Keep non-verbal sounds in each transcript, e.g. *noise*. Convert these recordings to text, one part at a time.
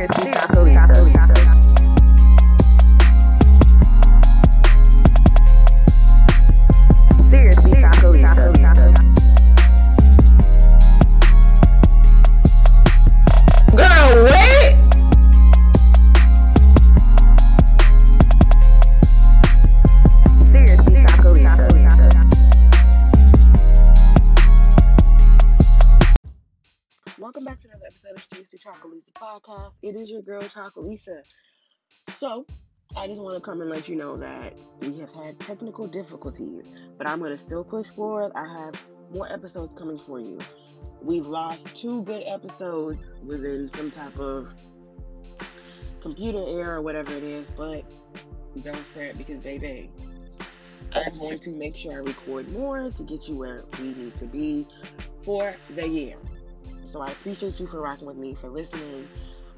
Seriously, Podcast. It is your girl Chocolisa. So, I just want to come and let you know that we have had technical difficulties, but I'm going to still push forward. I have more episodes coming for you. We've lost two good episodes within some type of computer error or whatever it is, but don't fret because, baby, I'm going to make sure I record more to get you where we need to be for the year. So I appreciate you for rocking with me, for listening.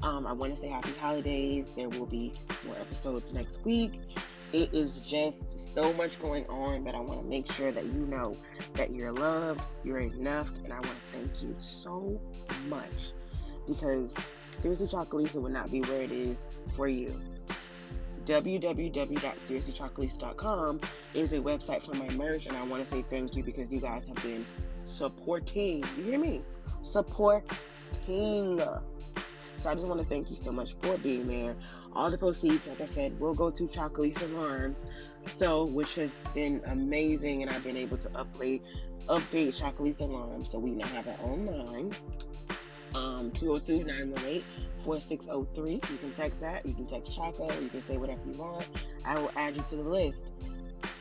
Um, I want to say happy holidays. There will be more episodes next week. It is just so much going on, but I want to make sure that you know that you're loved, you're enough, and I want to thank you so much because Seriously Chocolisa would not be where it is for you. www.seriouslychocolisa.com is a website for my merch, and I want to say thank you because you guys have been supporting. You hear me? Supporting. So I just want to thank you so much for being there. All the proceeds, like I said, will go to Chocolate Alarms. So, which has been amazing, and I've been able to update update Chocolate Alarms. So we now have our own line. Um, 202-918-4603. You can text that. You can text Choco. You can say whatever you want. I will add you to the list.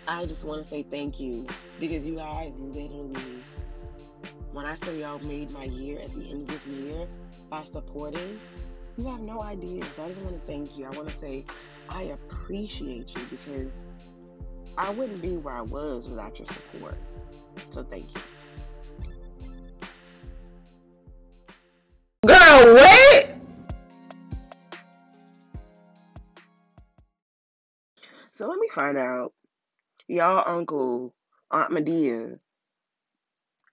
I just want to say thank you because you guys literally, when I say y'all made my year at the end of this year by supporting, you have no idea. So I just want to thank you. I want to say I appreciate you because I wouldn't be where I was without your support. So thank you. Girl, what? So let me find out. Y'all uncle, Aunt Madea,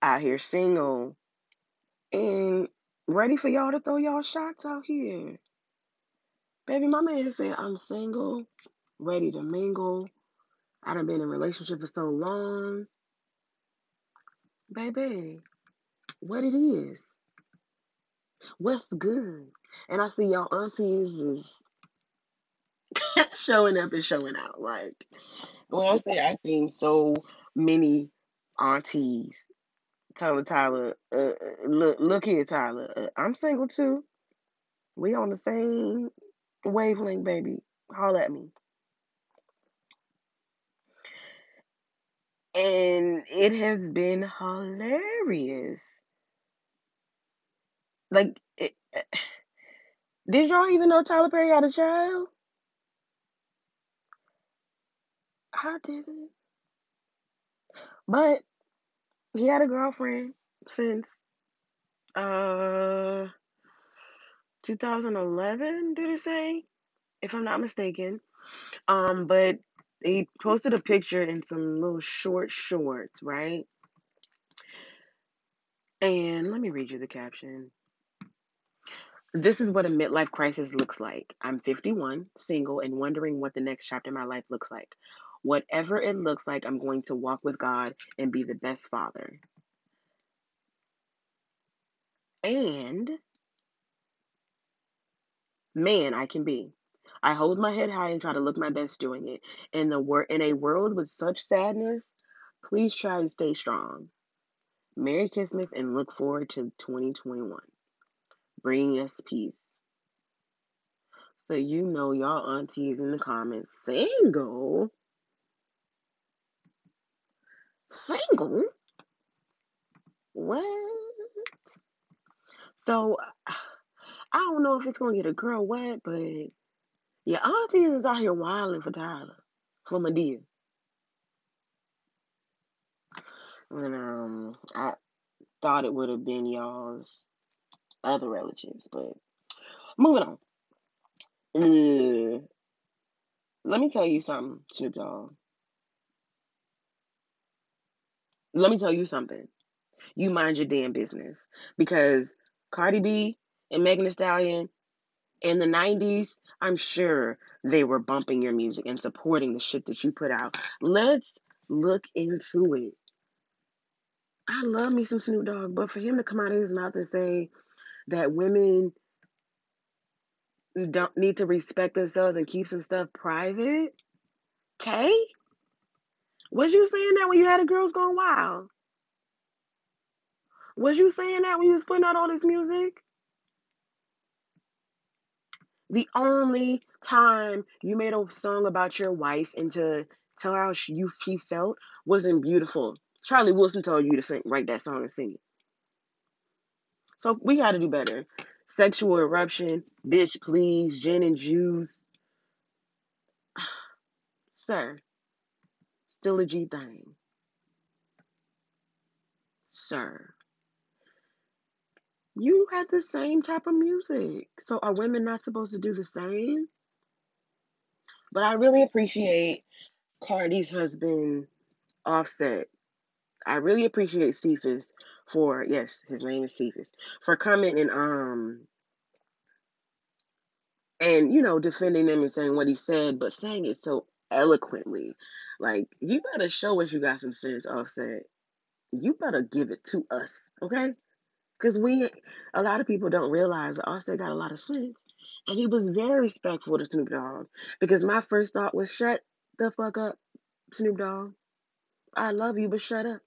out here single and ready for y'all to throw y'all shots out here. Baby, my man said I'm single, ready to mingle. I done been in relationship for so long. Baby, what it is. What's good? And I see y'all aunties is *laughs* showing up and showing out. Like, when I say I've seen so many aunties telling Tyler, uh, uh, look, look here, Tyler, uh, I'm single too. We on the same wavelength, baby. Holler at me. And it has been hilarious. Like, it, did y'all even know Tyler Perry had a child? I didn't. But he had a girlfriend since uh 2011, did it say? If I'm not mistaken. Um, but he posted a picture in some little short shorts, right? And let me read you the caption. This is what a midlife crisis looks like. I'm 51, single, and wondering what the next chapter in my life looks like. Whatever it looks like, I'm going to walk with God and be the best father. And man I can be. I hold my head high and try to look my best doing it. In the wor- in a world with such sadness, please try to stay strong. Merry Christmas and look forward to 2021. Bringing us peace. So you know y'all aunties in the comments single. Single? What? So I don't know if it's gonna get a girl wet, but your aunties is out here wilding for Tyler, for Madea. And um, I thought it would have been y'all's other relatives, but moving on. Uh, let me tell you something, Snoop Dogg. Let me tell you something. You mind your damn business because Cardi B and Megan Thee Stallion, In the 90s, I'm sure they were bumping your music and supporting the shit that you put out. Let's look into it. I love me some Snoop Dogg, but for him to come out of his mouth and say that women don't need to respect themselves and keep some stuff private, okay? Was you saying that when you had the girls going wild? Was you saying that when you was putting out all this music? The only time you made a song about your wife and to tell her how she, you she felt wasn't beautiful. Charlie Wilson told you to sing, write that song and sing it. So we got to do better. Sexual eruption, bitch, please, gin and juice. *sighs* Sir, still a G thing. Sir, you had the same type of music. So are women not supposed to do the same? But I really appreciate Cardi's husband, Offset. I really appreciate Cephus for yes, his name is Cephus for coming and um and you know defending them and saying what he said, but saying it so eloquently. Like you better show us you got some sense, Offset. You better give it to us, okay? Because we, a lot of people don't realize that Offset got a lot of sense, and he was very respectful to Snoop Dogg. Because my first thought was, shut the fuck up, Snoop Dogg. I love you, but shut up.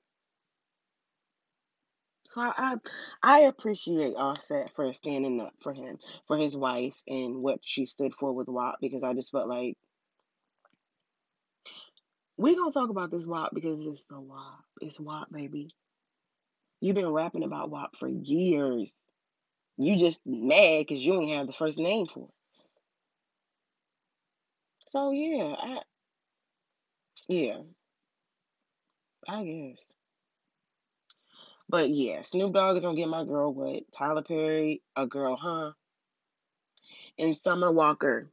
So I, I, I appreciate Offset for standing up for him, for his wife, and what she stood for with WAP. Because I just felt like we gonna talk about this WAP because it's the WAP. It's WAP, baby. You've been rapping about WAP for years. You just mad because you ain't have the first name for it. So yeah, I yeah, I guess. But yeah, Snoop Dogg is gonna get my girl what? Tyler Perry, a girl, huh? And Summer Walker.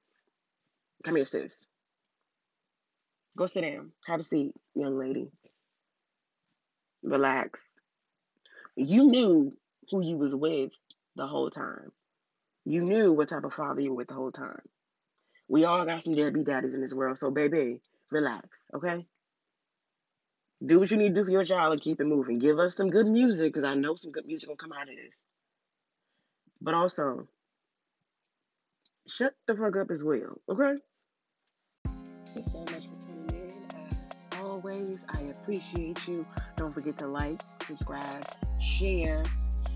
Come here, sis. Go sit down. Have a seat, young lady. Relax. You knew who you was with the whole time. You knew what type of father you were with the whole time. We all got some deadbeat daddies in this world, so baby, relax, okay? Do what you need to do for your child and keep it moving. Give us some good music, because I know some good music will come out of this. But also, shut the fuck up as well, okay? So much always, I appreciate you. Don't forget to like, subscribe, share,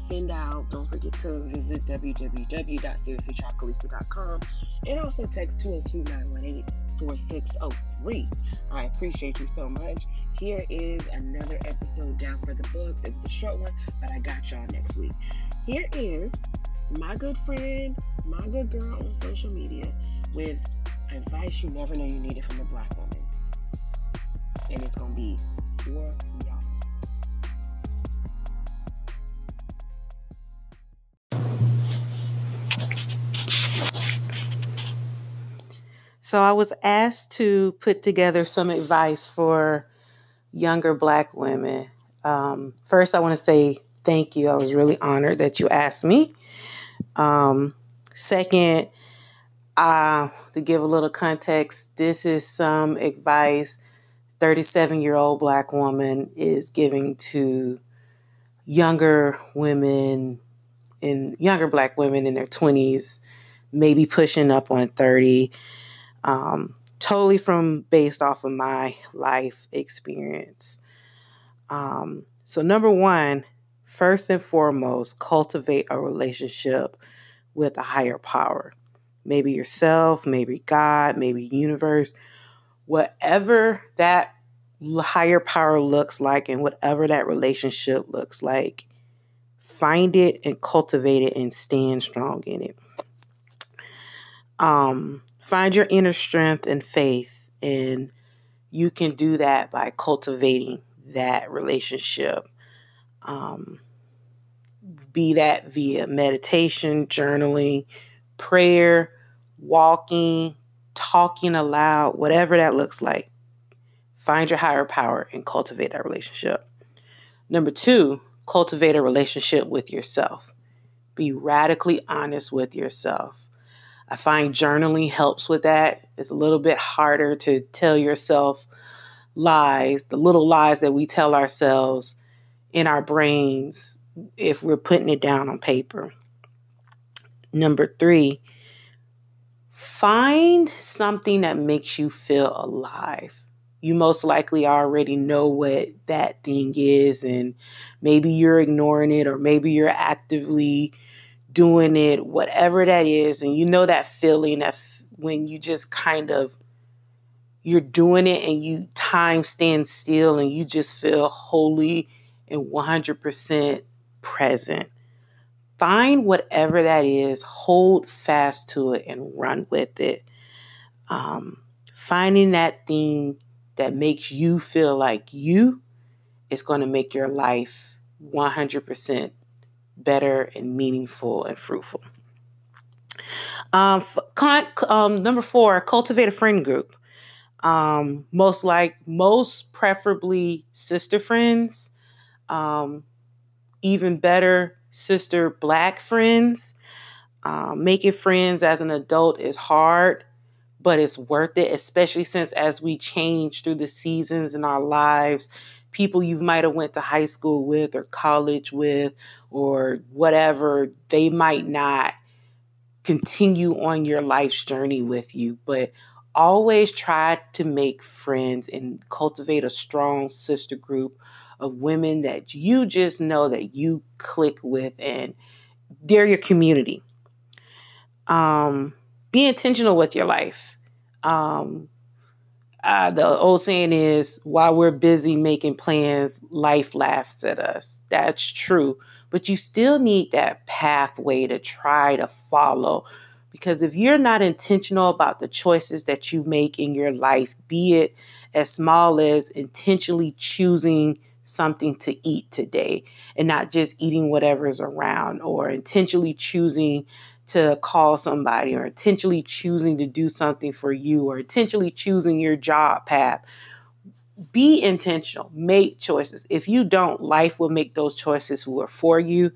send out. Don't forget to visit www.seriouslychocolisa.com and also text 202 918 4603. I appreciate you so much. Here is another episode down for the books. It was a short one, but I got y'all next week. Here is my good friend, my good girl on social media with advice you never know you needed from a black woman. And it's to be for y'all. So I was asked to put together some advice for younger black women. Um, first, I want to say thank you. I was really honored that you asked me. Um, second, uh, to give a little context, this is some advice 37 year old black woman is giving to younger women and younger black women in their 20s, maybe pushing up on 30 um, totally from based off of my life experience. Um, so, number one, first and foremost, cultivate a relationship with a higher power. Maybe yourself, maybe God, maybe universe, whatever that higher power looks like and whatever that relationship looks like, find it and cultivate it and stand strong in it. Um, find your inner strength and faith, and you can do that by cultivating that relationship. Um, be that via meditation, journaling, prayer, walking, talking aloud, whatever that looks like. Find your higher power and cultivate that relationship. Number two, cultivate a relationship with yourself. Be radically honest with yourself. I find journaling helps with that. It's a little bit harder to tell yourself lies, the little lies that we tell ourselves in our brains if we're putting it down on paper. Number three, find something that makes you feel alive. You most likely already know what that thing is, and maybe you're ignoring it, or maybe you're actively doing it, whatever that is. And you know that feeling that f- when you just kind of you're doing it and you time stands still and you just feel wholly and 100% present. Find whatever that is, hold fast to it, and run with it. Um, finding that thing that makes you feel like you is going to make your life 100% better and meaningful and fruitful. Um, um, number four, cultivate a friend group. Um, most like most preferably sister friends. Um, even better, sister black friends. Um, making friends as an adult is hard, but it's worth it, especially since as we change through the seasons in our lives, people you might have went to high school with or college with or whatever, they might not continue on your life's journey with you, but always try to make friends and cultivate a strong sister group of women that you just know that you click with and they're your community. Um, be intentional with your life. Um, uh, the old saying is, while we're busy making plans, life laughs at us. That's true. But you still need that pathway to try to follow. Because if you're not intentional about the choices that you make in your life, be it as small as intentionally choosing something to eat today and not just eating whatever is around, or intentionally choosing to call somebody or intentionally choosing to do something for you or intentionally choosing your job path. Be intentional, make choices. If you don't, life will make those choices who are for you.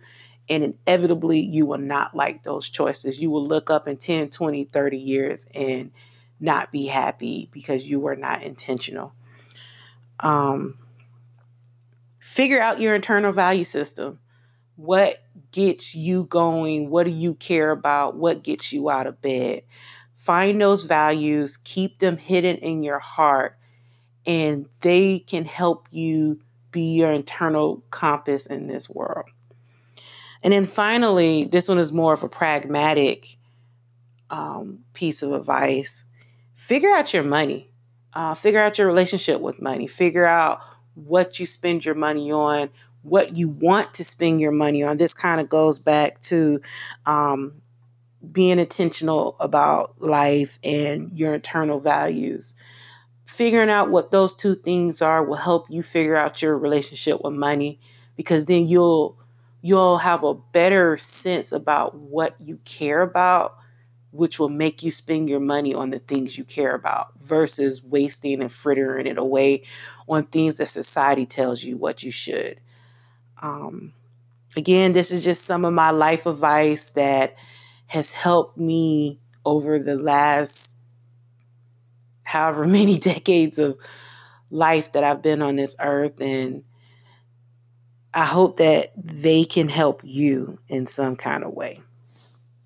And inevitably, you will not like those choices. You will look up in 10, 20, 30 years and not be happy because you were not intentional. Um, figure out your internal value system. What gets you going? What do you care about? What gets you out of bed? Find those values, keep them hidden in your heart, and they can help you be your internal compass in this world. And then finally, this one is more of a pragmatic um, piece of advice. Figure out your money. Uh, figure out your relationship with money. Figure out what you spend your money on, what you want to spend your money on. This kind of goes back to um, being intentional about life and your internal values. Figuring out what those two things are will help you figure out your relationship with money because then you'll you'll have a better sense about what you care about which will make you spend your money on the things you care about versus wasting and frittering it away on things that society tells you what you should. Um, again, this is just some of my life advice that has helped me over the last however *laughs* many decades of life that I've been on this earth. And I hope that they can help you in some kind of way.